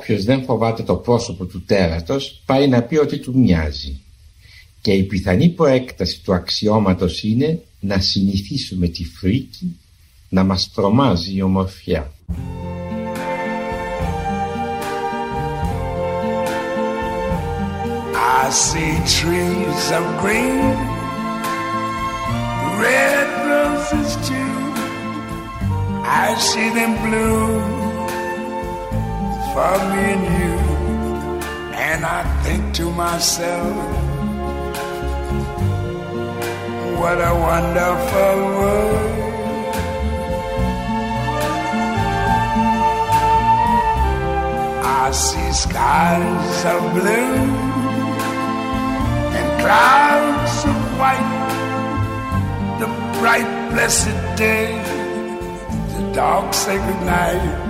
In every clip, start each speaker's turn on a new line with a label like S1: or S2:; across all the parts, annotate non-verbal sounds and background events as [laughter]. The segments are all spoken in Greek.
S1: Όποιος δεν φοβάται το πρόσωπο του τέρατος πάει να πει ότι του μοιάζει. Και η πιθανή προέκταση του αξιώματος είναι να συνηθίσουμε τη φρίκη να μας τρομάζει η ομορφιά. I see trees of green, red roses too. I see them bloom for me and you. And I think to myself, what a wonderful world. I see skies of blue and clouds of white, the bright blessed day, the dark sacred night,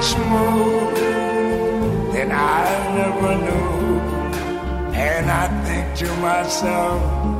S1: much more than I never knew. And I think to myself,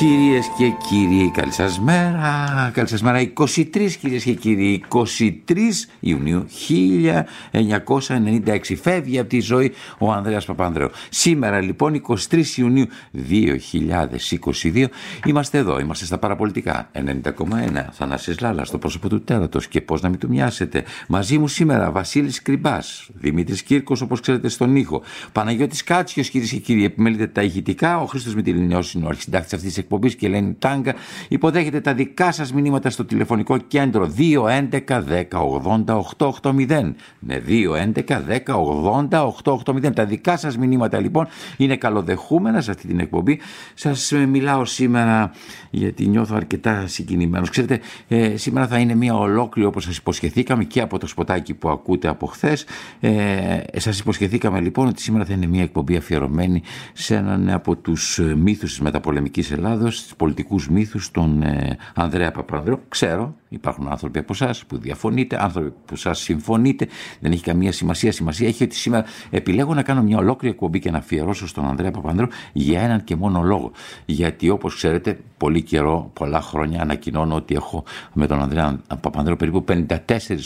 S1: Κυρίες και κύριοι, καλή σας μέρα. Καλή σας μέρα. 23 κυρίες και κύριοι, 23 Ιουνίου 1996. Φεύγει από τη ζωή ο Ανδρέας Παπανδρέου. Σήμερα λοιπόν 23 Ιουνίου 2022 είμαστε εδώ, είμαστε στα παραπολιτικά. 90,1 Θανάσης Λάλας στο πρόσωπο του τέρατος και πώς να μην του μοιάσετε. Μαζί μου σήμερα Βασίλης Κρυμπάς, Δημήτρης Κύρκος όπως ξέρετε στον ήχο, Παναγιώτης Κάτσιος κυρίες και κύριοι, επιμέλειτε τα ηχητικά, ο Χρήστος Μητυρινιός είναι ο αρχιντάκτης αυτής της εκπομπής και Ελένη Τάγκα. Υποδέχεται τα δικά σας μηνύματα στο τηλεφωνικό κέντρο 211 10 80 880. Ναι, 211 10 80 880. Τα δικά σας μηνύματα λοιπόν είναι καλοδεχούμενα σε αυτή την εκπομπή. Σας μιλάω σήμερα γιατί νιώθω αρκετά συγκινημένος. Ξέρετε, ε, σήμερα θα είναι μια ολόκληρη όπως σας υποσχεθήκαμε και από το σποτάκι που ακούτε από χθες. Ε, σας υποσχεθήκαμε λοιπόν ότι σήμερα θα είναι μια εκπομπή αφιερωμένη σε έναν από τους μύθους της μεταπολεμικής Ελλάδο, του πολιτικούς μύθους, τον ε, Ανδρέα Παπανδρέου. Ξέρω, υπάρχουν άνθρωποι από εσάς που διαφωνείτε, άνθρωποι που εσά συμφωνείτε. Δεν έχει καμία σημασία. Σημασία έχει ότι σήμερα επιλέγω να κάνω μια ολόκληρη εκπομπή και να αφιερώσω στον Ανδρέα Παπανδρέου για έναν και μόνο λόγο. Γιατί όπως ξέρετε, πολύ καιρό, πολλά χρόνια ανακοινώνω ότι έχω με τον Ανδρέα Παπανδρέου περίπου 54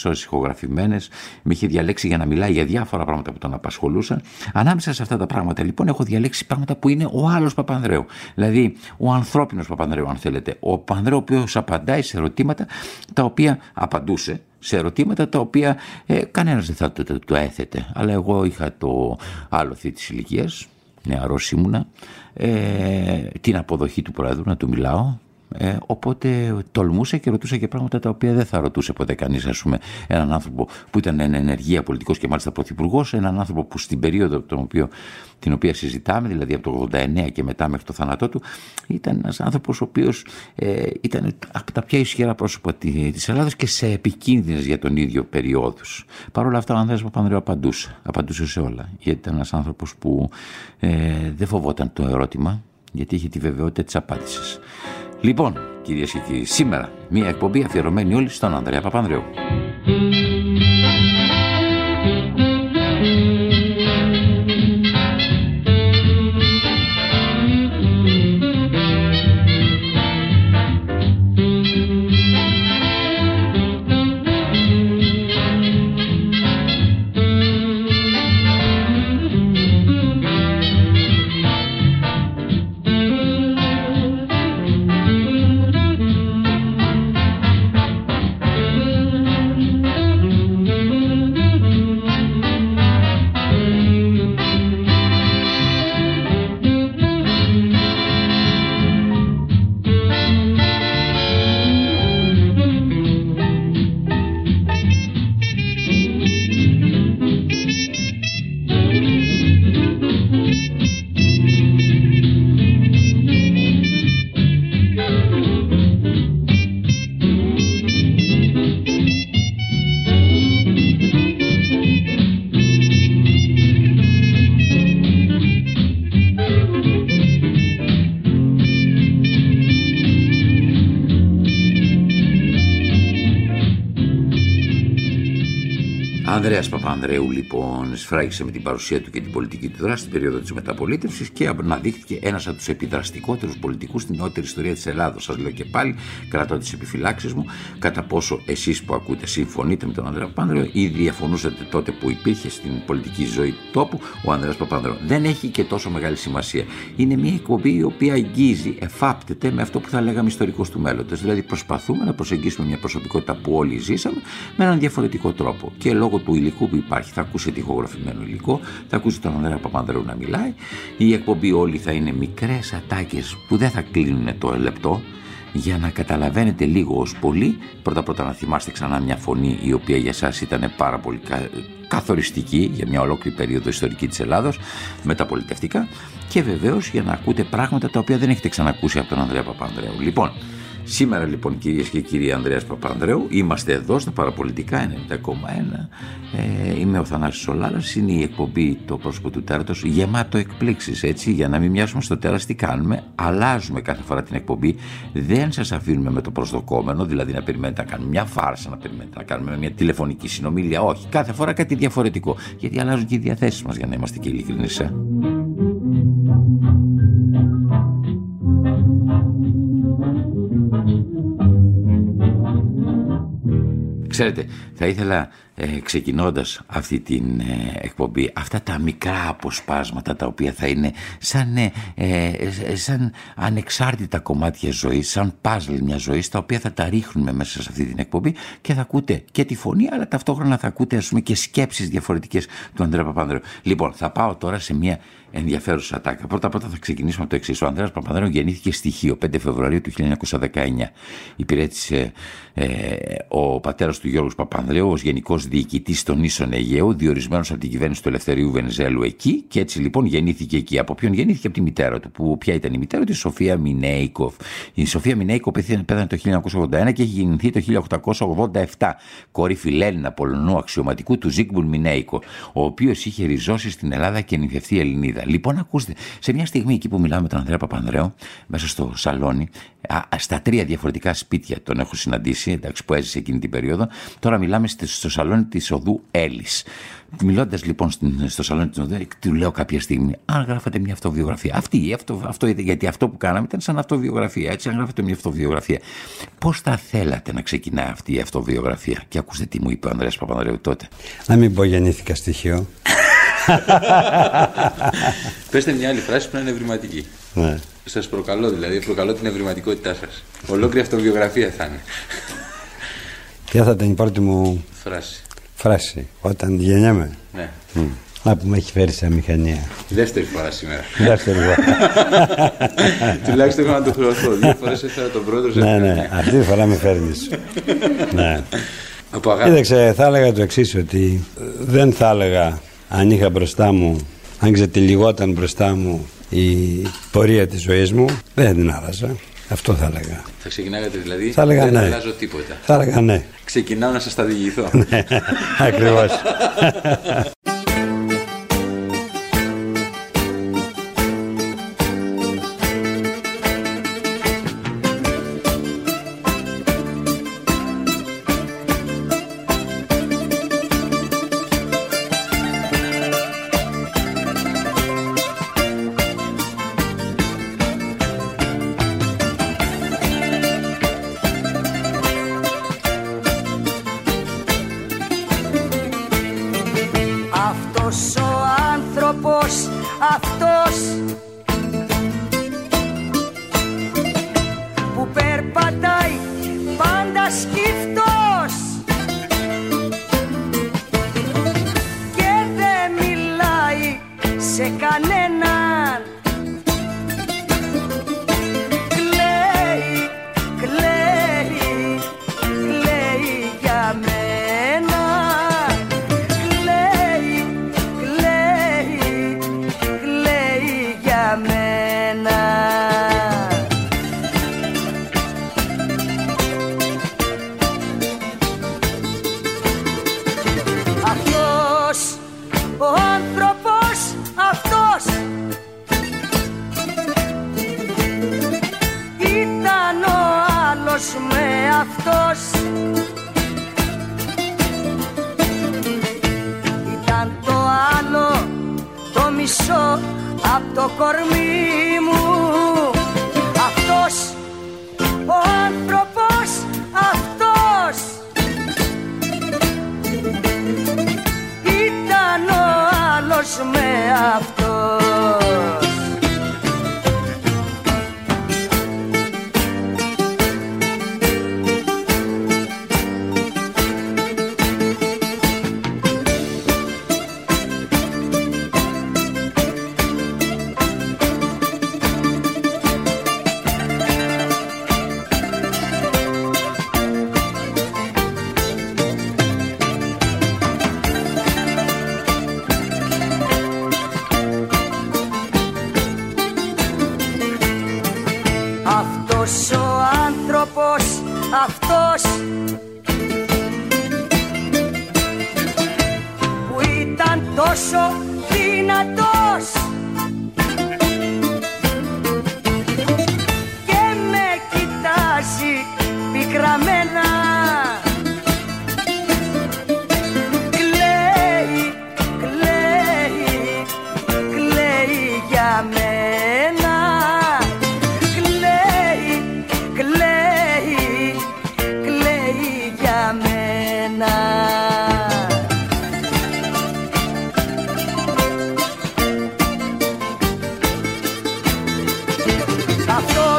S1: ώρες ηχογραφημένες. Με είχε διαλέξει για να μιλάει για διάφορα πράγματα που τον απασχολούσαν. Ανάμεσα σε αυτά τα πράγματα λοιπόν έχω διαλέξει πράγματα που είναι ο άλλος Παπανδρέου. Δηλαδή ο ανθρώπινος Παπανδρέου, αν θέλετε. Ο Παπανδρέου, ο οποίος απαντάει σε ερωτήματα τα οποία απαντούσε σε ερωτήματα τα οποία ε, κανένας δεν θα το, το, το, έθετε. Αλλά εγώ είχα το άλοθη της ηλικίας, νεαρός ήμουνα, ε, την αποδοχή του Πρόεδρου να του μιλάω, ε, οπότε τολμούσε και ρωτούσε και πράγματα τα οποία δεν θα ρωτούσε ποτέ κανείς. Α πούμε, έναν άνθρωπο που ήταν εν ενεργεία πολιτικός και μάλιστα πρωθυπουργός, έναν άνθρωπο που στην περίοδο τον οποίο, την οποία συζητάμε, δηλαδή από το 89 και μετά μέχρι το θάνατό του, ήταν ένας άνθρωπος ο οποίος ε, ήταν από τα πιο ισχυρά πρόσωπα τη Ελλάδα και σε επικίνδυνες για τον ίδιο περίοδου. Παρ' όλα αυτά, ο Ανδρέας Παπανδρέου απαντούσε. Απαντούσε σε όλα. Γιατί ήταν ένας άνθρωπος που ε, δεν φοβόταν το ερώτημα, γιατί είχε τη βεβαιότητα της απάντησης. Λοιπόν, κυρίες και κύριοι, σήμερα μία εκπομπή αφιερωμένη όλη στον Ανδρέα Παπανδρέου. Παπανδρέου λοιπόν σφράγισε με την παρουσία του και την πολιτική του δράση στην περίοδο της μεταπολίτευσης και αναδείχθηκε ένας από τους επιδραστικότερους πολιτικούς στην νεότερη ιστορία της Ελλάδος. Σας λέω και πάλι, κρατώ τις επιφυλάξεις μου, κατά πόσο εσείς που ακούτε συμφωνείτε με τον Ανδρέα Παπανδρέου ή διαφωνούσατε τότε που υπήρχε στην πολιτική ζωή του τόπου ο Ανδρέας Παπανδρέου. Δεν έχει και τόσο μεγάλη σημασία. Είναι μια εκπομπή η οποία αγγίζει, εφάπτεται με αυτό που θα λέγαμε ιστορικός του μέλλοντος. Δηλαδή προσπαθούμε να προσεγγίσουμε μια προσωπικότητα που όλοι ζήσαμε με έναν διαφορετικό τρόπο. Και λόγω του υλικού που υπάρχει θα ακούσετε ηχογραφημένο υλικό, θα ακούσετε τον Ανδρέα Παπανδρέου να μιλάει. Η εκπομπή όλη θα είναι μικρές ατάκες που δεν θα κλείνουν το λεπτό για να καταλαβαίνετε λίγο ως πολύ πρώτα πρώτα να θυμάστε ξανά μια φωνή η οποία για σας ήταν πάρα πολύ καθοριστική για μια ολόκληρη περίοδο ιστορική της Ελλάδος μεταπολιτευτικά και βεβαίως για να ακούτε πράγματα τα οποία δεν έχετε ξανακούσει από τον Ανδρέα Παπανδρέου. Λοιπόν, Σήμερα λοιπόν κυρίες και κύριοι Ανδρέας Παπανδρέου είμαστε εδώ στα Παραπολιτικά 90,1 ε, είμαι ο Θανάσης Σολάρας είναι η εκπομπή το πρόσωπο του τέρατος γεμάτο εκπλήξεις έτσι για να μην μοιάσουμε στο τέρας τι κάνουμε. Αλλάζουμε κάθε φορά την εκπομπή. Δεν σας αφήνουμε με το προσδοκόμενο δηλαδή να περιμένετε να κάνουμε μια φάρσα να περιμένετε να κάνουμε μια τηλεφωνική συνομιλία. Όχι κάθε φορά κάτι διαφορετικό. Γιατί αλλάζουν και οι διαθέσεις μας για να είμαστε και ειλικρινείς ε. Ξέρετε, θα ήθελα ε, ξεκινώντας αυτή την ε, εκπομπή αυτά τα μικρά αποσπάσματα τα οποία θα είναι σαν, ε, ε σαν ανεξάρτητα κομμάτια ζωής, σαν παζλ μιας ζωής τα οποία θα τα ρίχνουμε μέσα σε αυτή την εκπομπή και θα ακούτε και τη φωνή αλλά ταυτόχρονα θα ακούτε ας πούμε και σκέψεις διαφορετικές του Ανδρέα Παπανδρέου. Λοιπόν, θα πάω τώρα σε μια ενδιαφέρουσα τάκα. Πρώτα πρώτα θα ξεκινήσουμε από το εξής. Ο Ανδρέας Παπανδρέου γεννήθηκε στοιχείο 5 Φεβρουαρίου του 1919. Υπηρέτησε ε, ο πατέρας του Γιώργου Παπανδρέου ως γενικός διοικητής των Ίσων Αιγαίου, διορισμένος από την κυβέρνηση του Ελευθερίου Βενιζέλου εκεί και έτσι λοιπόν γεννήθηκε εκεί. Από ποιον γεννήθηκε από τη μητέρα του, που ποια ήταν η μητέρα του, η Σοφία Μινέικοφ. Η Σοφία Μινέικοφ πέθανε το 1981 και έχει γεννηθεί το 1887. Κόρη φιλέλληνα Πολωνού αξιωματικού του Ζίγκμπουλ Μινέικο, ο οποίος είχε ριζώσει στην Ελλάδα και νυφευτεί Ελληνίδα. Λοιπόν, ακούστε, σε μια στιγμή εκεί που μιλάμε με τον Ανδρέα Παπανδρέου, μέσα στο σαλόνι, α, στα τρία διαφορετικά σπίτια τον έχω συναντήσει, εντάξει, που έζησε εκείνη την περίοδο. Τώρα μιλάμε στο σαλόνι της οδού Έλλης. Μιλώντας λοιπόν στο σαλόνι της οδού, του λέω κάποια στιγμή, αν γράφετε μια αυτοβιογραφία. Αυτή, αυτό, αυτό, γιατί αυτό που κάναμε ήταν σαν αυτοβιογραφία. Έτσι, αν γράφετε μια αυτοβιογραφία, πώς θα θέλατε να ξεκινάει αυτή η αυτοβιογραφία; Και ακούστε τι μου είπε ο Ανδρέας Παπανδρέου τότε.
S2: Να μην πω γεννήθηκα στοιχείο. [laughs]
S1: Πετε μια άλλη φράση που να είναι ευρηματική. Ναι. Σας προκαλώ δηλαδή, προκαλώ την ευρηματικότητά σας. Ολόκληρη αυτοβιογραφία θα είναι.
S2: Ποια θα ήταν η πρώτη μου
S1: φράση.
S2: Φράση, όταν γεννιέμαι;
S1: Ναι.
S2: Mm. Να που με έχει φέρει σε αμηχανία.
S1: Δεύτερη φορά σήμερα.
S2: Δεύτερη φορά. [laughs]
S1: Τουλάχιστον έχω να το χρεωθώ. Δύο φορές έφερα τον πρόεδρο σε
S2: Ναι, ναι, αυτή τη φορά με φέρνεις. ναι. Κοίταξε, θα έλεγα το εξής, ότι δεν θα έλεγα αν είχα μπροστά μου, αν ξετυλιγόταν μπροστά μου η πορεία της ζωής μου, δεν την άλλαζα. Αυτό θα έλεγα.
S1: Θα ξεκινάγατε δηλαδή,
S2: θα έλεγα,
S1: δεν
S2: ναι.
S1: αλλάζω τίποτα.
S2: Θα έλεγα ναι.
S1: Ξεκινάω να σας τα διηγηθώ.
S2: ναι, [laughs] ακριβώς.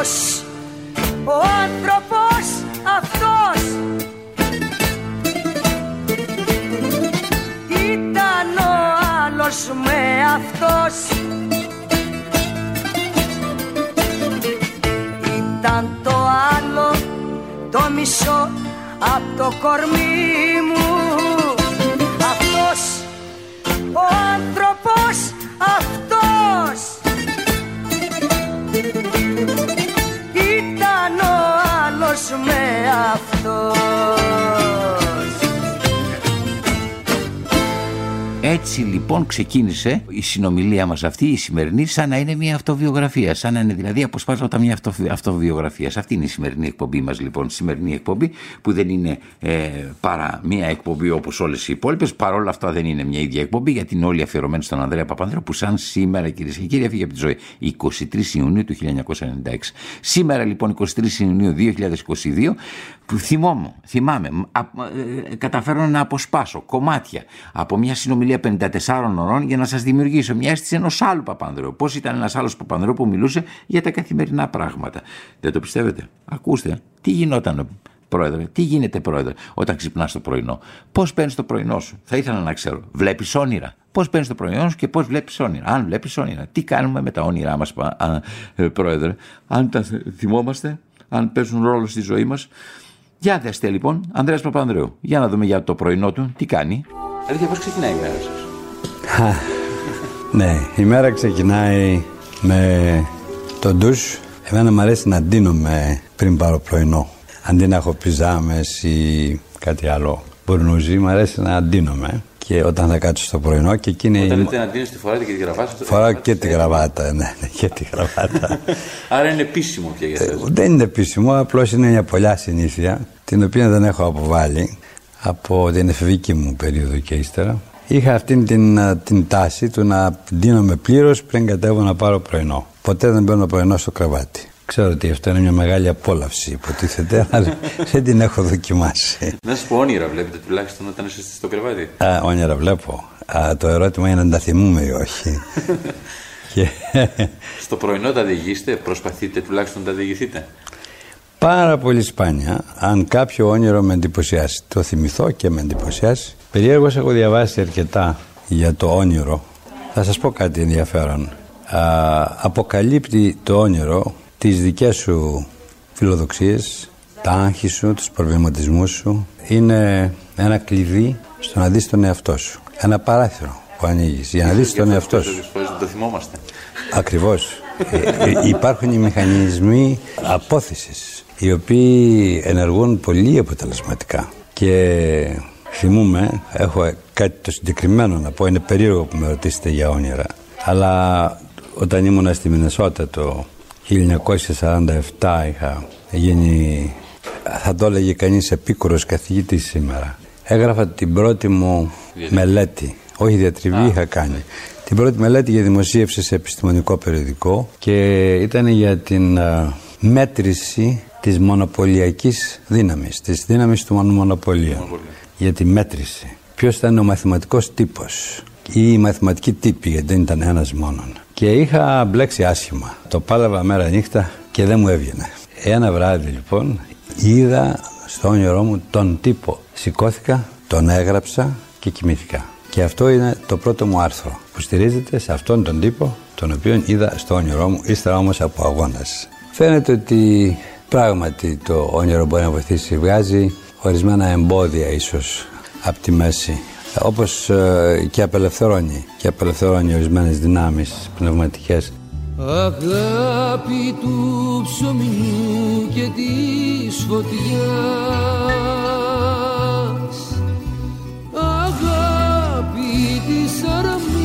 S3: us.
S1: Ξεκίνησε η συνομιλία μας αυτή, η σημερινή, σαν να είναι μια αυτοβιογραφία. Σαν να είναι δηλαδή αποσπάσματα μια αυτο, αυτοβιογραφίας. Αυτή είναι η σημερινή εκπομπή μας λοιπόν. Σημερινή εκπομπή που δεν είναι ε, παρά μια εκπομπή όπως όλες οι υπόλοιπες. Παρόλα αυτά δεν είναι μια ίδια εκπομπή γιατί είναι όλοι αφιερωμένοι στον Ανδρέα Παπανδρέου που σαν σήμερα κυρίες και κύριοι έφυγε από τη ζωή 23 Ιουνίου του 1996. Σήμερα λοιπόν 23 Ιουνίου 2022 που θυμόμαι, θυμάμαι, ε, καταφέρω να αποσπάσω κομμάτια από μια συνομιλία 54 ωρών για να σας δημιουργήσω μια αίσθηση ενός άλλου Παπανδρέου. Πώς ήταν ένας άλλος Παπανδρέου που μιλούσε για τα καθημερινά πράγματα. Δεν το πιστεύετε; Ακούστε, τι γινόταν Πρόεδρε, τι γίνεται, Πρόεδρε, όταν ξυπνάς το πρωινό; Πώς παίρνεις το πρωινό σου, θα ήθελα να ξέρω. Βλέπεις όνειρα. Πώς παίρνεις το πρωινό σου και πώς βλέπεις όνειρα; Αν βλέπεις όνειρα, τι κάνουμε με τα όνειρά μας, ε, Πρόεδρε; Αν τα θυμόμαστε, αν παίζουν ρόλο στη ζωή μας. Για δέστε λοιπόν, Ανδρέας Παπανδρέου. Για να δούμε για το πρωινό του τι κάνει. Αλήθεια, πώς ξεκινάει η μέρα σας;
S2: Ναι, η μέρα ξεκινάει με το ντους. Εμένα μου αρέσει να ντύνομαι πριν πάρω πρωινό. Αντί να έχω πιζάμες ή κάτι άλλο μπουρνούζι, μου αρέσει να ντύνομαι και όταν θα κάτσω στο πρωινό και εκείνη...
S1: Όταν λέτε να δίνεις τη φοράτε και τη γραβάτα...
S2: Φοράω και τη γραβάτα, ναι, ναι, και τη γραβάτα. [laughs]
S1: Άρα είναι επίσημο πια για σας.
S2: δεν είναι επίσημο, απλώς είναι μια πολλιά συνήθεια, την οποία δεν έχω αποβάλει από την εφηβική μου περίοδο και ύστερα. Είχα αυτήν την, την τάση του να δίνομαι πλήρως πριν κατέβω να πάρω πρωινό. Ποτέ δεν παίρνω πρωινό στο κρεβάτι. Ξέρω ότι αυτό είναι μια μεγάλη απόλαυση, υποτίθεται, [laughs] αλλά δεν την έχω δοκιμάσει.
S1: Να σου πω όνειρα, βλέπετε τουλάχιστον όταν είστε στο κρεβάτι.
S2: Α, όνειρα βλέπω. Α, το ερώτημα είναι αν τα θυμούμε ή όχι. [laughs]
S1: και... Στο πρωινό τα διηγείστε, προσπαθείτε τουλάχιστον να τα διηγηθείτε.
S2: Πάρα πολύ σπάνια, αν κάποιο όνειρο με εντυπωσιάσει. Το θυμηθώ και με εντυπωσιάσει. Περιέργως έχω διαβάσει αρκετά για το όνειρο. Θα σας πω κάτι ενδιαφέρον. Α, αποκαλύπτει το όνειρο τις δικές σου φιλοδοξίες, τα άγχη σου, τους προβληματισμούς σου. Είναι ένα κλειδί στο να δεις τον εαυτό σου. Ένα παράθυρο που ανοίγεις για να δεις τον εαυτό σου.
S1: το θυμόμαστε.
S2: Ακριβώς. Ε, ε, υπάρχουν οι μηχανισμοί απόθεσης οι οποίοι ενεργούν πολύ αποτελεσματικά και θυμούμε, έχω κάτι το συγκεκριμένο να πω, είναι περίεργο που με ρωτήσετε για όνειρα αλλά όταν ήμουν στη Μινεσότα το 1947 είχα γίνει, θα το έλεγε κανείς επίκουρος καθηγητής σήμερα. Έγραφα την πρώτη μου μελέτη Όχι διατριβή, είχα κάνει. Την πρώτη μελέτη για δημοσίευση σε επιστημονικό περιοδικό και ήταν για την μέτρηση της μονοπωλιακής δύναμης, της δύναμης του μονοπωλίου. Για τη μέτρηση. Ποιος ήταν ο μαθηματικός τύπος; Ή η μαθηματική τύπη, γιατί δεν ήταν ένας μόνον. Και είχα μπλέξει άσχημα. Το πάλευα μέρα νύχτα και δεν μου έβγαινε. Ένα βράδυ λοιπόν είδα στο όνειρό μου τον τύπο. Σηκώθηκα, τον έγραψα και κοιμήθηκα. Και αυτό είναι το πρώτο μου άρθρο που στηρίζεται σε αυτόν τον τύπο τον οποίο είδα στο όνειρό μου, ύστερα όμως από αγώνας. Φαίνεται ότι πράγματι το όνειρο μπορεί να βοηθήσει, βγάζει ορισμένα εμπόδια ίσως από τη μέση. Όπως ε, και απελευθερώνει και απελευθερώνει ορισμένες δυνάμεις πνευματικές.
S3: Αγάπη του ψωμιού και της φωτιάς. Αγάπη της αραμύρας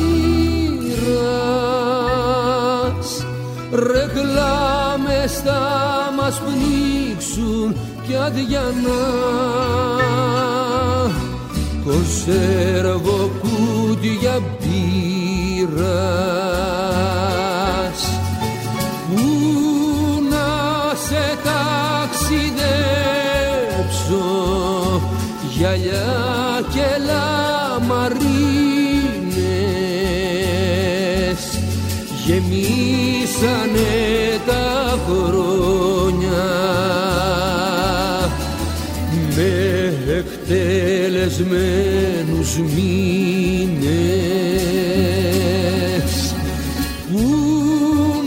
S3: Ρεκλάμες θα μας πνίξουν κι αδιανά Κονσέρβο κούτια μπύρας Πού να σε ταξιδέψω Γυαλιά και λαμαρίνες Γεμίσανε τα χρόνια εκτελεσμένους μήνες. Που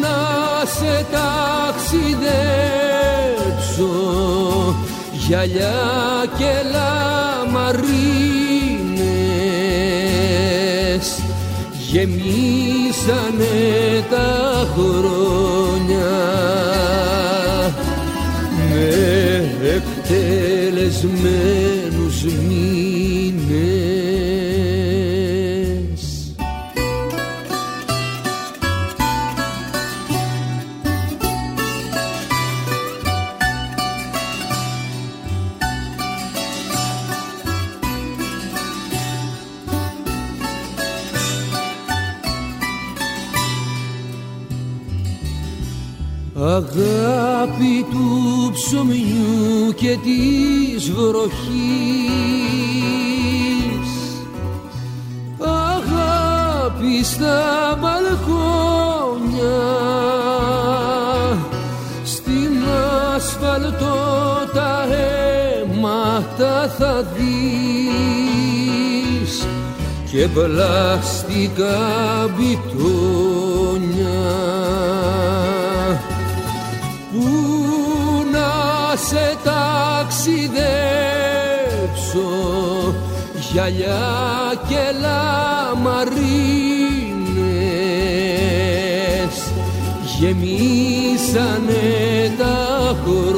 S3: να σε ταξιδέψω γυαλιά και λαμαρίνες. Γεμίσανε τα χρόνια Αγάπη του ψωμιού και της βροχής. Αγάπη στα μπαλκόνια Στην ασφαλτό τα αίματα θα δεις. Και πλαστικά μπιτόνια σε ταξιδέψω. Γυαλιά και λαμαρίνες γεμίσανε τα χρόνια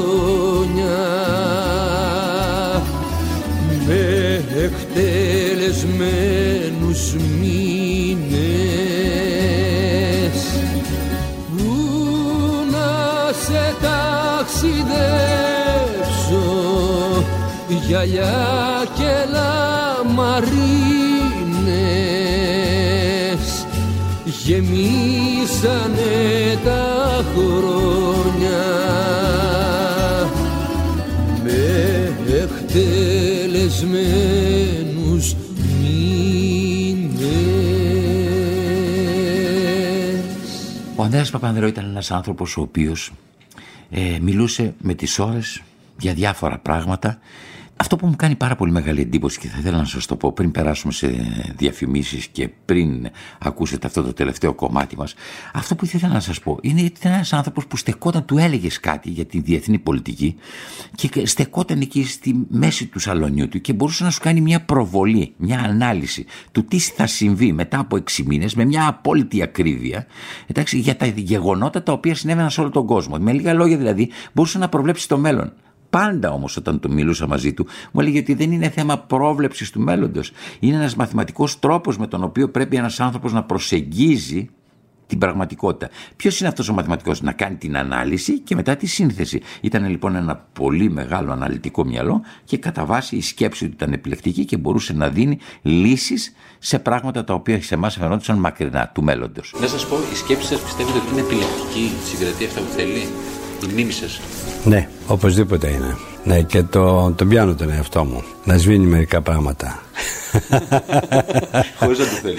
S3: γυαλιά και λαμαρίνες γεμίσανε τα χρόνια με εκτελεσμένους μήνες
S1: Ο Ανδρέας Παπανδρέου ήταν ένας άνθρωπος ο οποίος ε, μιλούσε με τις ώρες για διάφορα πράγματα. Αυτό που μου κάνει πάρα πολύ μεγάλη εντύπωση και θα ήθελα να σας το πω πριν περάσουμε σε διαφημίσεις και πριν ακούσετε αυτό το τελευταίο κομμάτι μας αυτό που ήθελα να σας πω είναι ότι ήταν ένας άνθρωπος που στεκόταν, του έλεγες κάτι για τη διεθνή πολιτική και στεκόταν εκεί στη μέση του σαλονιού του και μπορούσε να σου κάνει μια προβολή, μια ανάλυση του τι θα συμβεί μετά από 6 μήνες με μια απόλυτη ακρίβεια εντάξει, για τα γεγονότα τα οποία συνέβαιναν σε όλο τον κόσμο. Με λίγα λόγια δηλαδή μπορούσε να προβλέψει το μέλλον. Πάντα όμως όταν το μιλούσα μαζί του μου έλεγε ότι δεν είναι θέμα πρόβλεψης του μέλλοντος. Είναι ένας μαθηματικός τρόπος με τον οποίο πρέπει ένας άνθρωπος να προσεγγίζει την πραγματικότητα. Ποιος είναι αυτός ο μαθηματικός, να κάνει την ανάλυση και μετά τη σύνθεση. Ήταν λοιπόν ένα πολύ μεγάλο αναλυτικό μυαλό και κατά βάση η σκέψη του ήταν επιλεκτική και μπορούσε να δίνει λύσεις σε πράγματα τα οποία σε εμάς φαινόντουσαν μακρινά του μέλλοντος.
S4: Να σας πω, η σκέψη σας πιστεύετε ότι είναι επιλεκτική, συγκρατεί αυτά που θέλει, η μνήμη σας.
S2: Ναι, οπωσδήποτε είναι. Ναι, και το, το πιάνω τον εαυτό μου. Να σβήνει μερικά πράγματα.
S4: Χωρίς να το θέλει.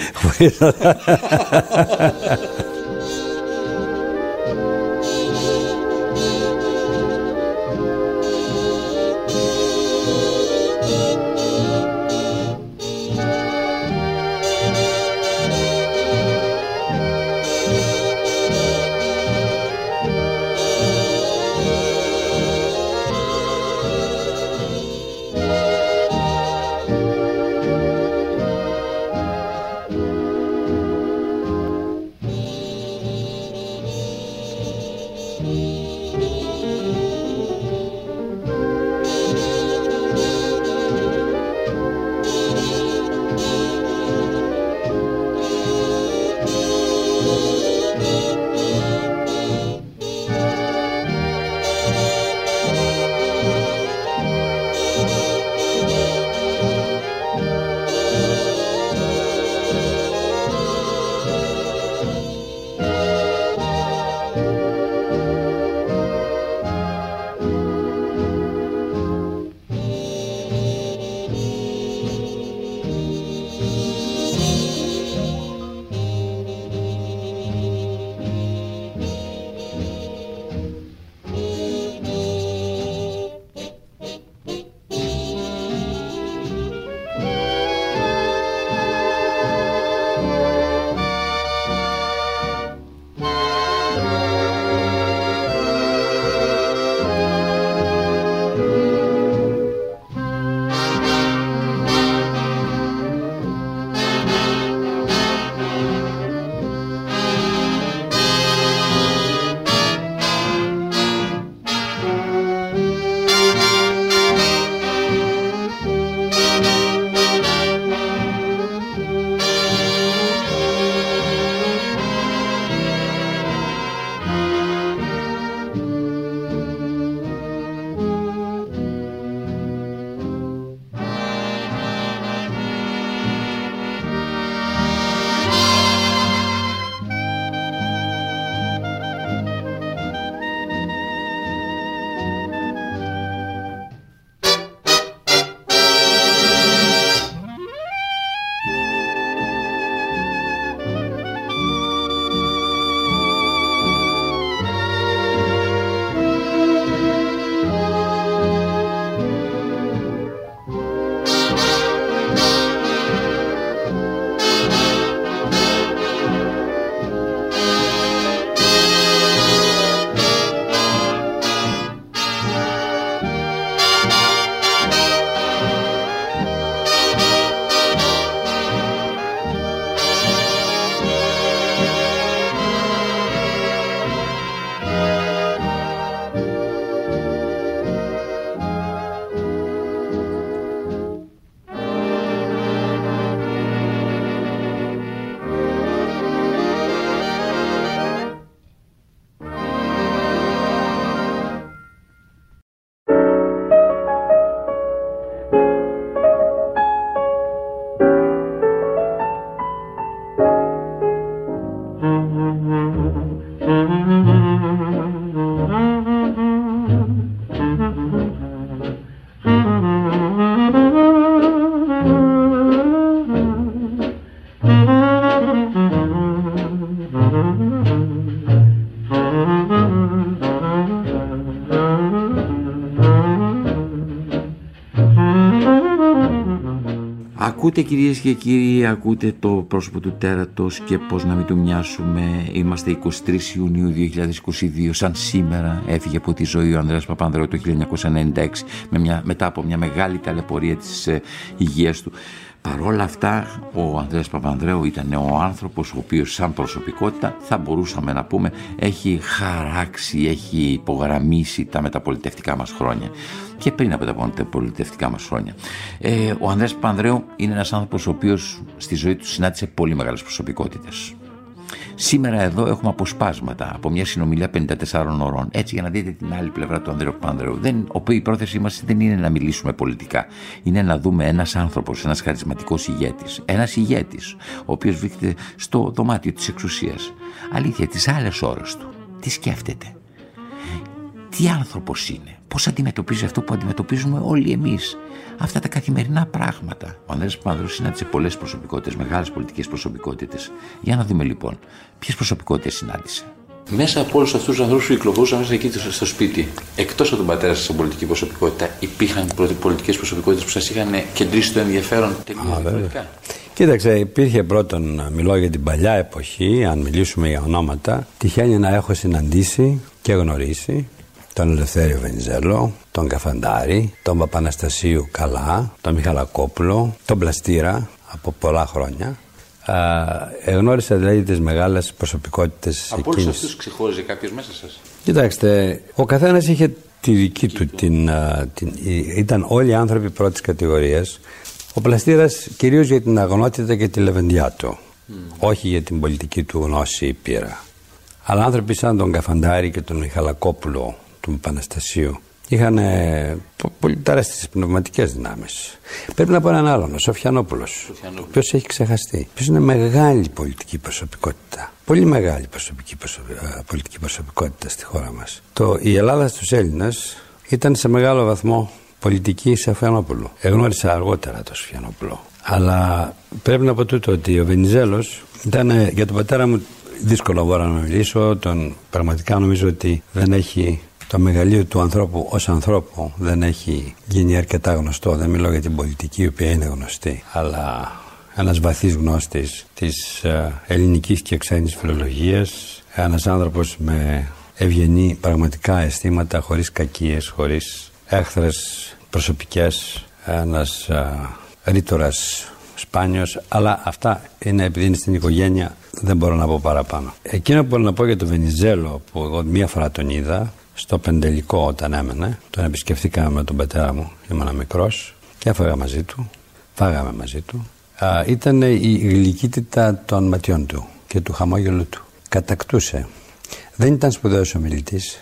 S1: Ακούτε κυρίες και κύριοι, ακούτε το πρόσωπο του τέρατος και πώς να μην του μοιάσουμε. Είμαστε 23 Ιουνίου 2022, σαν σήμερα έφυγε από τη ζωή ο Ανδρέας Παπανδρέου το 1996 με μια, μετά από μια μεγάλη ταλαιπωρία της ε, υγείας του. Παρόλα αυτά ο Ανδρέας Παπανδρέου ήταν ο άνθρωπος ο οποίος σαν προσωπικότητα θα μπορούσαμε να πούμε έχει χαράξει, έχει υπογραμμίσει τα μεταπολιτευτικά μας χρόνια και πριν από τα πολιτευτικά μας χρόνια. Ε, ο Ανδρέας Πανδρέου είναι ένας άνθρωπος ο οποίος στη ζωή του συνάντησε πολύ μεγάλες προσωπικότητες. Σήμερα εδώ έχουμε αποσπάσματα από μια συνομιλία 54 ώρων. Έτσι, για να δείτε την άλλη πλευρά του Ανδρέου Πάνδρεου. Δεν, η πρόθεσή μας δεν είναι να μιλήσουμε πολιτικά. Είναι να δούμε ένας άνθρωπος, ένας χαρισματικός ηγέτης. Ένας ηγέτης, ο οποίος βρίσκεται στο δωμάτιο της εξουσίας. Αλήθεια, τις άλλες ώρες του. Τι σκέφτεται; Τι άνθρωπος είναι; Πώς αντιμετωπίζει αυτό που αντιμετωπίζουμε όλοι εμείς; Αυτά τα καθημερινά πράγματα. Ο Ανδρέας Παπανδρέου συνάντησε πολλές προσωπικότητες, μεγάλες πολιτικές προσωπικότητες. Για να δούμε λοιπόν ποιες προσωπικότητες συνάντησε.
S4: Μέσα από όλους αυτούς τους ανθρώπους που κυκλοφορούσαν μέσα εκεί στο σπίτι, εκτός από τον πατέρα σας στην πολιτική προσωπικότητα, υπήρχαν πολιτικές προσωπικότητες που σας είχαν κεντρήσει το ενδιαφέρον τελείως
S2: Κοίταξε, υπήρχε πρώτον, μιλώ για την παλιά εποχή, αν μιλήσουμε για ονόματα, τυχαίνει να έχω συναντήσει και γνωρίσει τον Ελευθέριο Βενιζέλο, τον Καφαντάρη, τον Παπαναστασίου Καλά, τον Μιχαλακόπουλο, τον Πλαστήρα από πολλά χρόνια. Ε, γνώρισα δηλαδή τις μεγάλες προσωπικότητες
S4: Από όλους αυτούς ξεχώριζε κάποιος μέσα σας;
S2: Κοιτάξτε, ο καθένας είχε τη δική του την, την, Ήταν όλοι άνθρωποι πρώτης κατηγορίας. Ο Πλαστήρας κυρίως για την αγνότητα και τη λεβεντιά του. Όχι για την πολιτική του γνώση ή πείρα. Αλλά άνθρωποι σαν τον Καφαντάρη και τον Μιχαλακόπουλο του Παναστασίου είχαν πολύ τεράστιε πνευματικές δυνάμεις. Πρέπει να πω έναν άλλον, ο Σοφιανόπουλος, ο οποίος έχει ξεχαστεί. Ο είναι μεγάλη πολιτική προσωπικότητα. Πολύ μεγάλη προσωπική πολιτική προσωπικότητα στη χώρα μας. Η Ελλάδα στους Έλληνες ήταν σε μεγάλο βαθμό πολιτική Σοφιανόπουλου. Εγνώρισα αργότερα τον Σοφιανόπουλο. Αλλά πρέπει να πω τούτο ότι ο Βενιζέλος ήταν για τον πατέρα μου δύσκολο μπορώ να μιλήσω. Τον, πραγματικά νομίζω ότι δεν έχει το μεγαλείο του ανθρώπου ως ανθρώπου δεν έχει γίνει αρκετά γνωστό. Δεν μιλώ για την πολιτική η οποία είναι γνωστή, αλλά ένας βαθύς γνώστης της ε, ελληνικής και ξένης φιλολογίας, ένας άνθρωπος με ευγενή πραγματικά αισθήματα, χωρίς κακίες, χωρίς έχθρες προσωπικές, ένας ε, ρήτορας σπάνιος, αλλά αυτά είναι επειδή είναι στην οικογένεια, δεν μπορώ να πω παραπάνω. Εκείνο που μπορώ να πω για τον Βενιζέλο, που εγώ μία φορά τον είδα, στο Πεντελικό όταν έμενε. Τον επισκεφθήκαμε με τον πατέρα μου, ήμουν μικρός και έφαγα μαζί του. Φάγαμε μαζί του. Α, ήταν η γλυκύτητα των ματιών του και του χαμόγελου του. Κατακτούσε. Δεν ήταν σπουδαίος ομιλητής.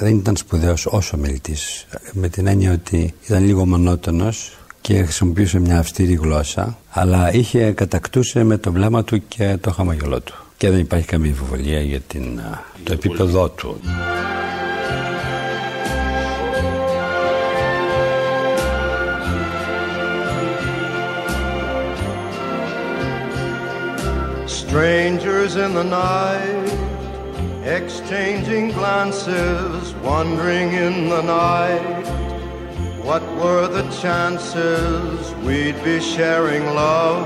S2: Δεν ήταν σπουδαίος ως ομιλητής. Με την έννοια ότι ήταν λίγο μονότονος και χρησιμοποιούσε μια αυστηρή γλώσσα, αλλά είχε κατακτούσε με το βλέμμα του και το χαμόγελό του. Και δεν υπάρχει καμία αμφιβολία για την, το επίπεδό του. Strangers in the night, exchanging glances, wandering in the night. What were the chances we'd be sharing love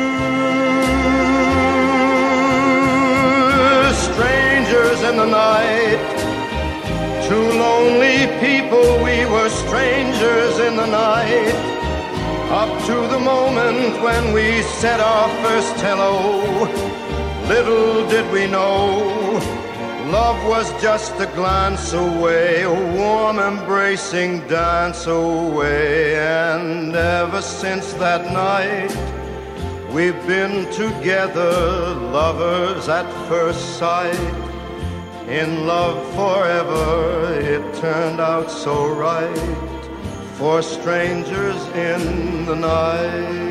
S2: In the night, two lonely people, we were strangers in the night. Up to the moment when we said our first hello, little did we know Love was just a glance away, a warm embracing dance away. And ever since that night, we've been together, lovers at first sight. In love forever, it turned out so right for strangers in the night.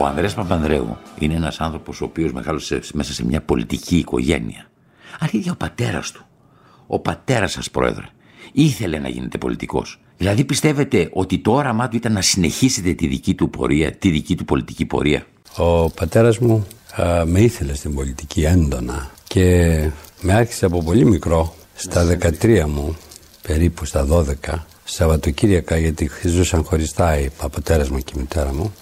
S1: Ο Ανδρέας Παπανδρέου είναι ένας άνθρωπος ο οποίος μεγάλωσε μέσα σε μια πολιτική οικογένεια. Αλήθεια ο πατέρας του, ο πατέρας σας πρόεδρε, ήθελε να γίνετε πολιτικός. Δηλαδή πιστεύετε ότι το όραμά του ήταν να συνεχίσετε τη δική του πορεία, τη δική του πολιτική πορεία;
S2: Ο πατέρας μου με ήθελε στην πολιτική έντονα και με άρχισε από πολύ μικρό, στα 13 μου, περίπου στα 12, Σαββατοκύριακα γιατί ζούσαν χωριστά οι πατέρας μου και η μητέρα μου.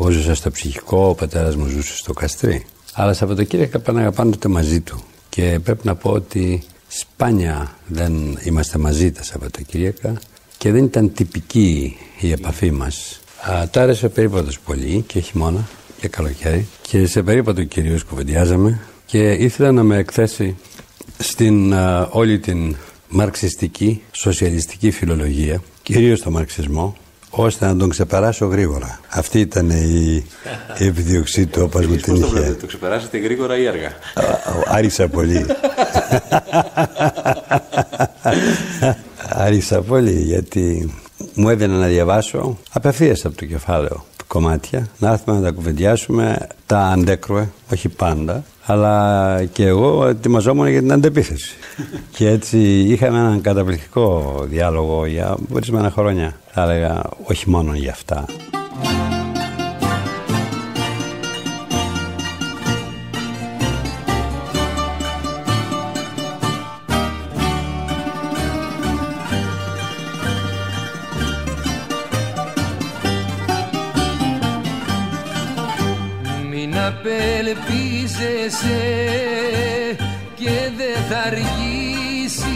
S2: Εγώ ζούσα στο ψυχικό, ο πατέρας μου ζούσε στο καστρί. Αλλά Σαββατοκύριακα πάνε πάντοτε μαζί του. Και πρέπει να πω ότι σπάνια δεν είμαστε μαζί τα Σαββατοκύριακα και δεν ήταν τυπική η επαφή μας. Τα άρεσε ο περίπατος πολύ και χειμώνα και καλοκαίρι. Και σε περίπατο κυρίως κουβεντιάζαμε και ήθελα να με εκθέσει στην όλη την μαρξιστική, σοσιαλιστική φιλολογία, κυρίως το μαρξισμό, ώστε να τον ξεπεράσω γρήγορα. Αυτή ήταν η, η επιδίωξή του όπως μου την είχε.
S4: Το ξεπεράσετε γρήγορα ή αργά;
S2: Άρισα πολύ. [laughs] Άρισα πολύ γιατί μου έδινε να διαβάσω απευθείας από το κεφάλαιο κομμάτια, να έρθουμε να τα κουβεντιάσουμε, τα αντέκρουε, όχι πάντα, αλλά και εγώ ετοιμαζόμουν για την αντεπίθεση. [laughs] και έτσι είχαμε έναν καταπληκτικό διάλογο για ορισμένα χρόνια, θα έλεγα, όχι μόνο για αυτά.
S3: Και δεν θα αργήσει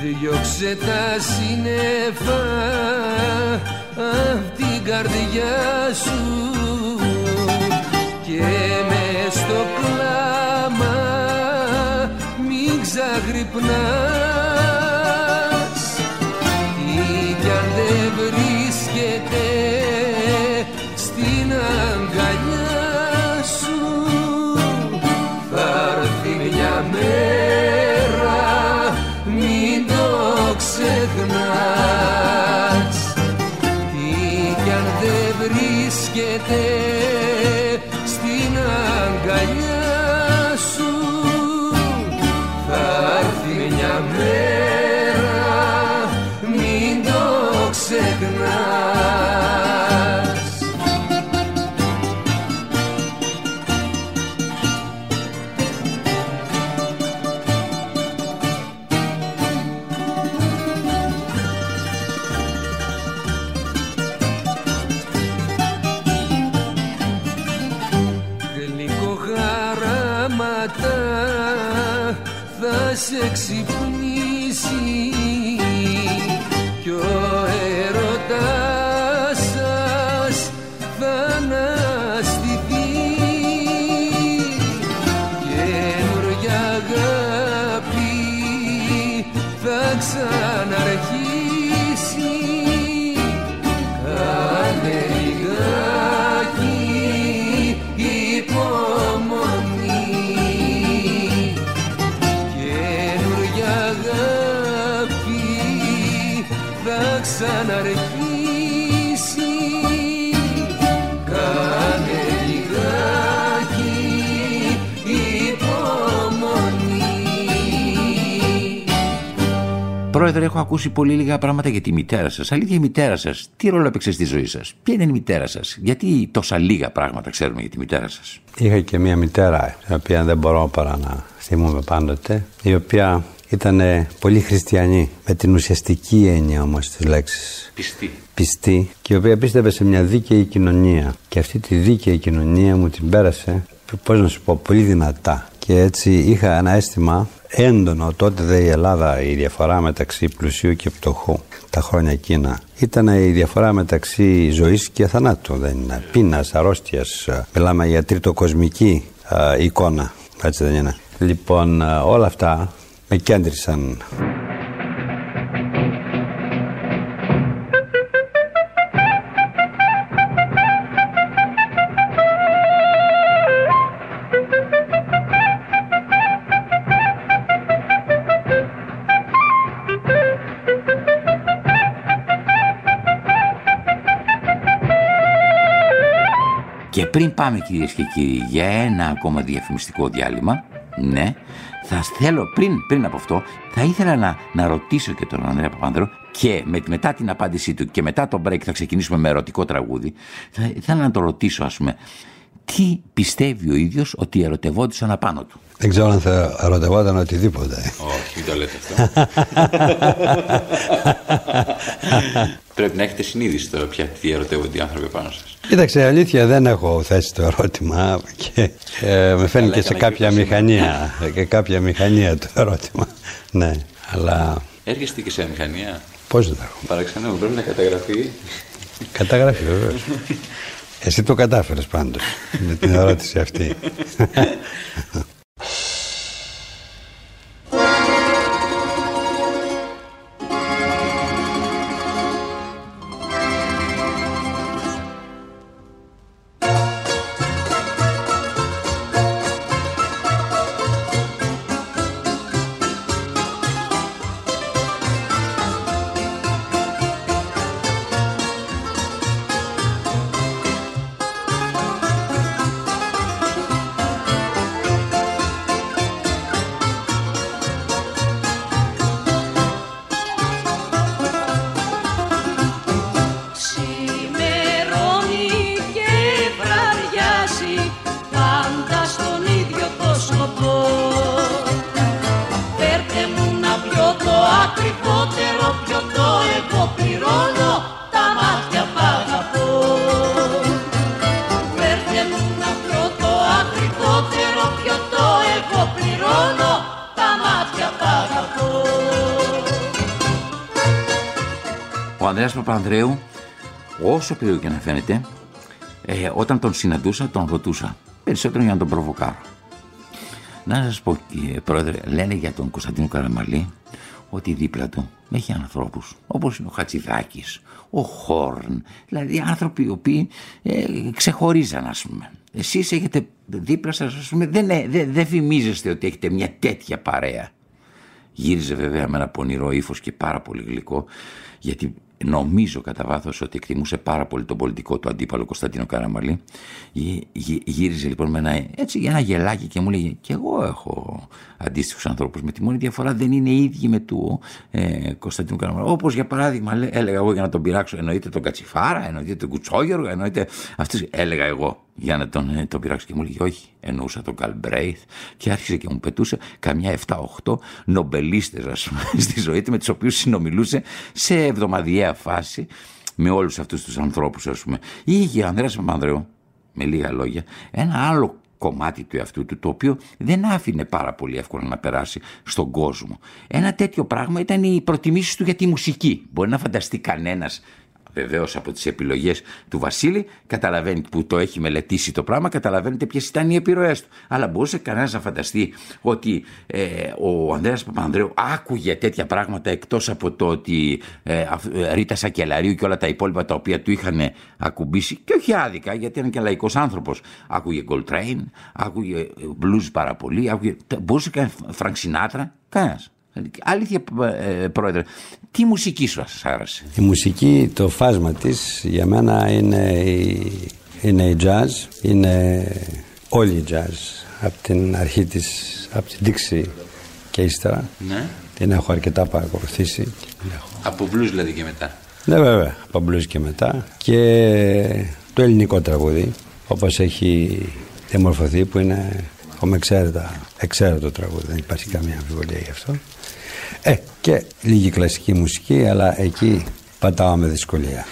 S3: τα σύννεφα απ' την καρδιά σου και με στο κλάμα μην ξαγρυπνάς στην
S1: Πρόεδρε, έχω ακούσει πολύ λίγα πράγματα για τη μητέρα σας. Αλήθεια, η μητέρα σας, τι ρόλο έπαιξε στη ζωή σας, Ποια είναι η μητέρα σας, Γιατί τόσα λίγα πράγματα ξέρουμε για τη μητέρα σας;
S2: Είχα και μια μητέρα, η οποία δεν μπορώ παρά να θυμούμαι πάντοτε, η οποία ήταν πολύ χριστιανή, με την ουσιαστική έννοια όμως της λέξης.
S1: Πιστή.
S2: Πιστή και η οποία πίστευε σε μια δίκαιη κοινωνία. Και αυτή τη δίκαιη κοινωνία μου την πέρασε, πώς να σου πω, πολύ δυνατά. Και έτσι είχα ένα αίσθημα έντονο. Τότε δε η Ελλάδα η διαφορά μεταξύ πλουσίου και φτωχού τα χρόνια εκείνα. Ήταν η διαφορά μεταξύ ζωής και θανάτου. Δεν είναι. Πείνας, αρρώστιας. Μιλάμε για τριτοκοσμική εικόνα. Έτσι δεν είναι. Λοιπόν όλα αυτά με κέντρισαν
S1: πριν πάμε κυρίες και κύριοι για ένα ακόμα διαφημιστικό διάλειμμα, ναι, θα θέλω πριν, πριν από αυτό, θα ήθελα να, να ρωτήσω και τον Ανδρέα Παπανδρέου και με, μετά την απάντησή του και μετά το break θα ξεκινήσουμε με ερωτικό τραγούδι. Θα ήθελα να το ρωτήσω, ας πούμε, τι πιστεύει ο ίδιος ότι ερωτευόντουσαν απάνω του;
S2: Δεν ξέρω αν θα ερωτευόταν οτιδήποτε.
S1: Όχι, μην το λέτε αυτό. [laughs] Πρέπει να έχετε συνείδηση τώρα πια τι ερωτεύονται οι άνθρωποι πάνω σας.
S2: Κοίταξε, αλήθεια δεν έχω θέσει το ερώτημα και ε, με φαίνει και σε κάποια μηχανία. και κάποια μηχανία το ερώτημα. ναι, αλλά.
S1: Έρχεστε και σε μηχανία;
S2: Πώς δεν έχω.
S1: Παραξενεύω, πρέπει να καταγραφεί.
S2: Καταγραφεί, βεβαίως. [laughs] Εσύ το κατάφερες πάντως με την ερώτηση αυτή. [laughs]
S1: Ανδρέας Παπανδρέου, όσο περίεργο και να φαίνεται, ε, όταν τον συναντούσα, τον ρωτούσα. Περισσότερο για να τον προβοκάρω. Να σας πω, κύριε Πρόεδρε, λένε για τον Κωνσταντίνο Καραμαλή ότι δίπλα του έχει ανθρώπους όπως είναι ο Χατσιδάκης, ο Χόρν, δηλαδή άνθρωποι οι οποίοι ε, ξεχωρίζαν ας πούμε. Εσείς έχετε δίπλα σας, ας πούμε, δεν, δεν, δεν φημίζεστε ότι έχετε μια τέτοια παρέα. Γύριζε βέβαια με ένα πονηρό ύφος και πάρα πολύ γλυκό, γιατί νομίζω κατά βάθος ότι εκτιμούσε πάρα πολύ τον πολιτικό του αντίπαλο Κωνσταντίνο Καραμαλή. Γύριζε λοιπόν με ένα, έτσι, για ένα γελάκι και μου λέγε και εγώ έχω αντίστοιχους ανθρώπους με τη μόνη διαφορά δεν είναι οι ίδιοι με του ε, Κωνσταντίνου Καραμαλή. Όπως για παράδειγμα έλεγα εγώ για να τον πειράξω εννοείται τον Κατσιφάρα, εννοείται τον Κουτσόγερο, εννοείται αυτούς, έλεγα εγώ για να τον, ε, τον πειράξω και μου λέγει όχι εννοούσα τον Καλμπρέιθ και άρχισε και μου πετούσε καμιά 7-8 νομπελίστες ας πούμε [laughs] στη ζωή του με τους οποίους συνομιλούσε σε εβδομαδιαία φάση με όλους αυτούς τους ανθρώπους ας πούμε. Είχε ο Ανδρέας Παπανδρέου με λίγα λόγια ένα άλλο κομμάτι του εαυτού του το οποίο δεν άφηνε πάρα πολύ εύκολα να περάσει στον κόσμο. Ένα τέτοιο πράγμα ήταν οι προτιμήσεις του για τη μουσική. Μπορεί να φανταστεί κανένας Βεβαίως από τις επιλογές του Βασίλη, καταλαβαίνει που το έχει μελετήσει το πράγμα, καταλαβαίνετε ποιες ήταν οι επιρροές του. Αλλά μπορούσε κανένας να φανταστεί ότι ε, ο Ανδρέας Παπανδρέου άκουγε τέτοια πράγματα εκτός από το ότι ε, ε, Ρίτα Σακελλαρίου και όλα τα υπόλοιπα τα οποία του είχαν ακουμπήσει, και όχι άδικα, γιατί ήταν και λαϊκός άνθρωπος. Άκουγε Coltrane, άκουγε blues πάρα πολύ, άκουγε. Μπορούσε κανένας Φρανκ Σινάτρα, κανένας. Αλήθεια, ε, πρόεδρε, τι μουσική σου σας άρεσε;
S2: Η μουσική, το φάσμα της για μένα είναι η, είναι η jazz, είναι όλη η jazz από την αρχή της, από την Dixie και ύστερα.
S1: Ναι.
S2: την έχω αρκετά παρακολουθήσει.
S4: Από blues δηλαδή και μετά.
S2: Ναι βέβαια, από blues και μετά και το ελληνικό τραγούδι όπως έχει διαμορφωθεί που είναι ακόμα εξαίρετα, εξαίρετο τραγούδι, δεν υπάρχει καμία αμφιβολία γι' αυτό. Ε, και λίγη κλασική μουσική, αλλά εκεί πατάω με δυσκολία.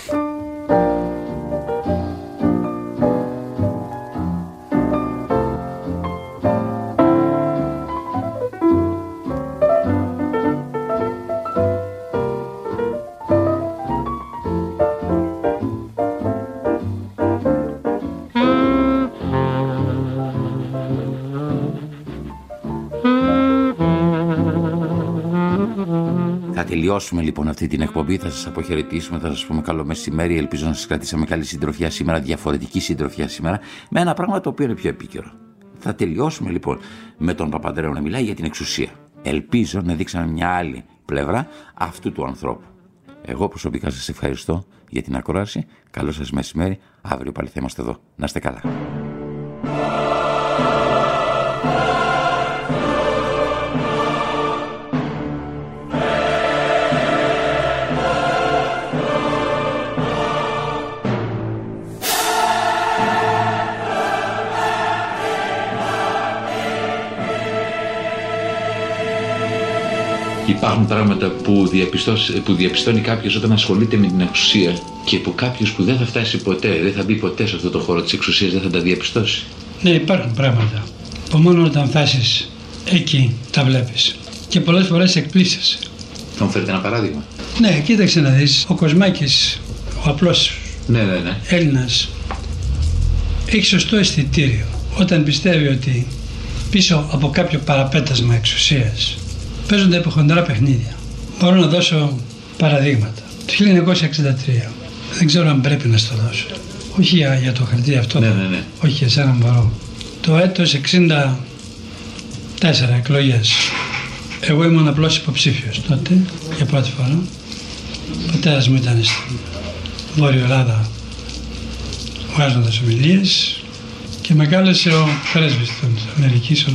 S1: Τελειώσουμε λοιπόν αυτή την εκπομπή. Θα σας αποχαιρετήσουμε, θα σας πούμε καλό μεσημέρι. Ελπίζω να σας κρατήσαμε καλή συντροφιά σήμερα, διαφορετική συντροφιά σήμερα, με ένα πράγμα το οποίο είναι πιο επίκαιρο. Θα τελειώσουμε λοιπόν με τον Παπαντρέο να μιλάει για την εξουσία. Ελπίζω να δείξαμε μια άλλη πλευρά αυτού του ανθρώπου. Εγώ προσωπικά σας ευχαριστώ για την ακρόαση. Καλό σας μεσημέρι. Αύριο πάλι θα είμαστε εδώ. Να είστε καλά.
S4: Υπάρχουν πράγματα που, που διαπιστώνει κάποιος όταν ασχολείται με την εξουσία και που κάποιος που δεν θα φτάσει ποτέ, δεν θα μπει ποτέ σε αυτό το χώρο της εξουσίας, δεν θα τα διαπιστώσει.
S5: Ναι, υπάρχουν πράγματα που μόνο όταν φτάσεις εκεί τα βλέπεις. Και πολλές φορές εκπλήσει.
S4: Θα μου φέρετε ένα παράδειγμα.
S5: Ναι, κοίταξε να δεις. Ο Κοσμάκης, ο απλός
S4: ναι, ναι, ναι.
S5: Έλληνας, έχει σωστό αισθητήριο όταν πιστεύει ότι πίσω από κάποιο παραπέτασμα εξουσίας παίζονται υποχοντρά παιχνίδια. Μπορώ να δώσω παραδείγματα. Το 1963, δεν ξέρω αν πρέπει να στο δώσω. Όχι για, το χαρτί αυτό,
S4: ναι, ναι, ναι.
S5: όχι για σένα μπορώ. Το έτος 64 εκλογές. Εγώ ήμουν απλός υποψήφιος τότε, για πρώτη φορά. Ο πατέρας μου ήταν στην Βόρεια Ελλάδα βγάζοντας ομιλίες και με κάλεσε ο πρέσβης των Αμερικής ο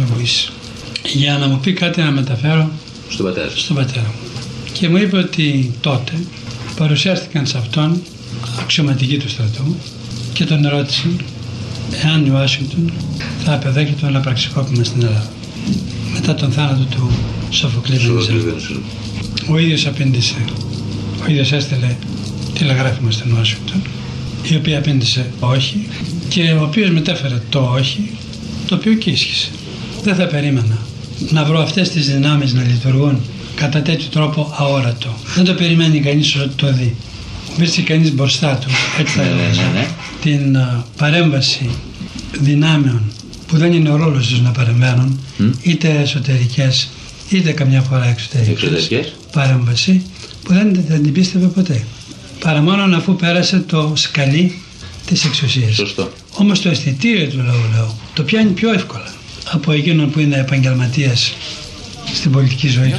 S5: για να μου πει κάτι να μεταφέρω
S4: στον πατέρα.
S5: Στον πατέρα μου. Και μου είπε ότι τότε παρουσιάστηκαν σε αυτόν αξιωματικοί του στρατού και τον ρώτησαν εάν η Ουάσιγκτον θα απεδέχεται ένα πραξικόπημα στην Ελλάδα. Μετά τον θάνατο του Σοφοκλή Ο ίδιος απέντησε, ο ίδιος έστειλε τηλεγράφημα στην Ουάσιγκτον, η οποία απέντησε όχι και ο οποίος μετέφερε το όχι, το οποίο και ίσχυσε. Δεν θα περίμενα να βρω αυτές τις δυνάμεις να λειτουργούν κατά τέτοιο τρόπο αόρατο. Δεν το περιμένει κανείς ότι το δει. Βρίσκει κανείς μπροστά του, έτσι θα ναι, ναι, ναι, την παρέμβαση δυνάμεων που δεν είναι ο ρόλος τους να παρεμβαίνουν, είτε εσωτερικές, είτε καμιά φορά εξωτερικές, παρέμβαση που δεν, δεν την πίστευε ποτέ. Παρά μόνο αφού πέρασε το σκαλί της εξουσίας.
S4: Σωστό.
S5: Όμως το αισθητήριο του λαού, λέω, το πιάνει πιο εύκολα από εκείνον που είναι επαγγελματίας στην πολιτική ζωή.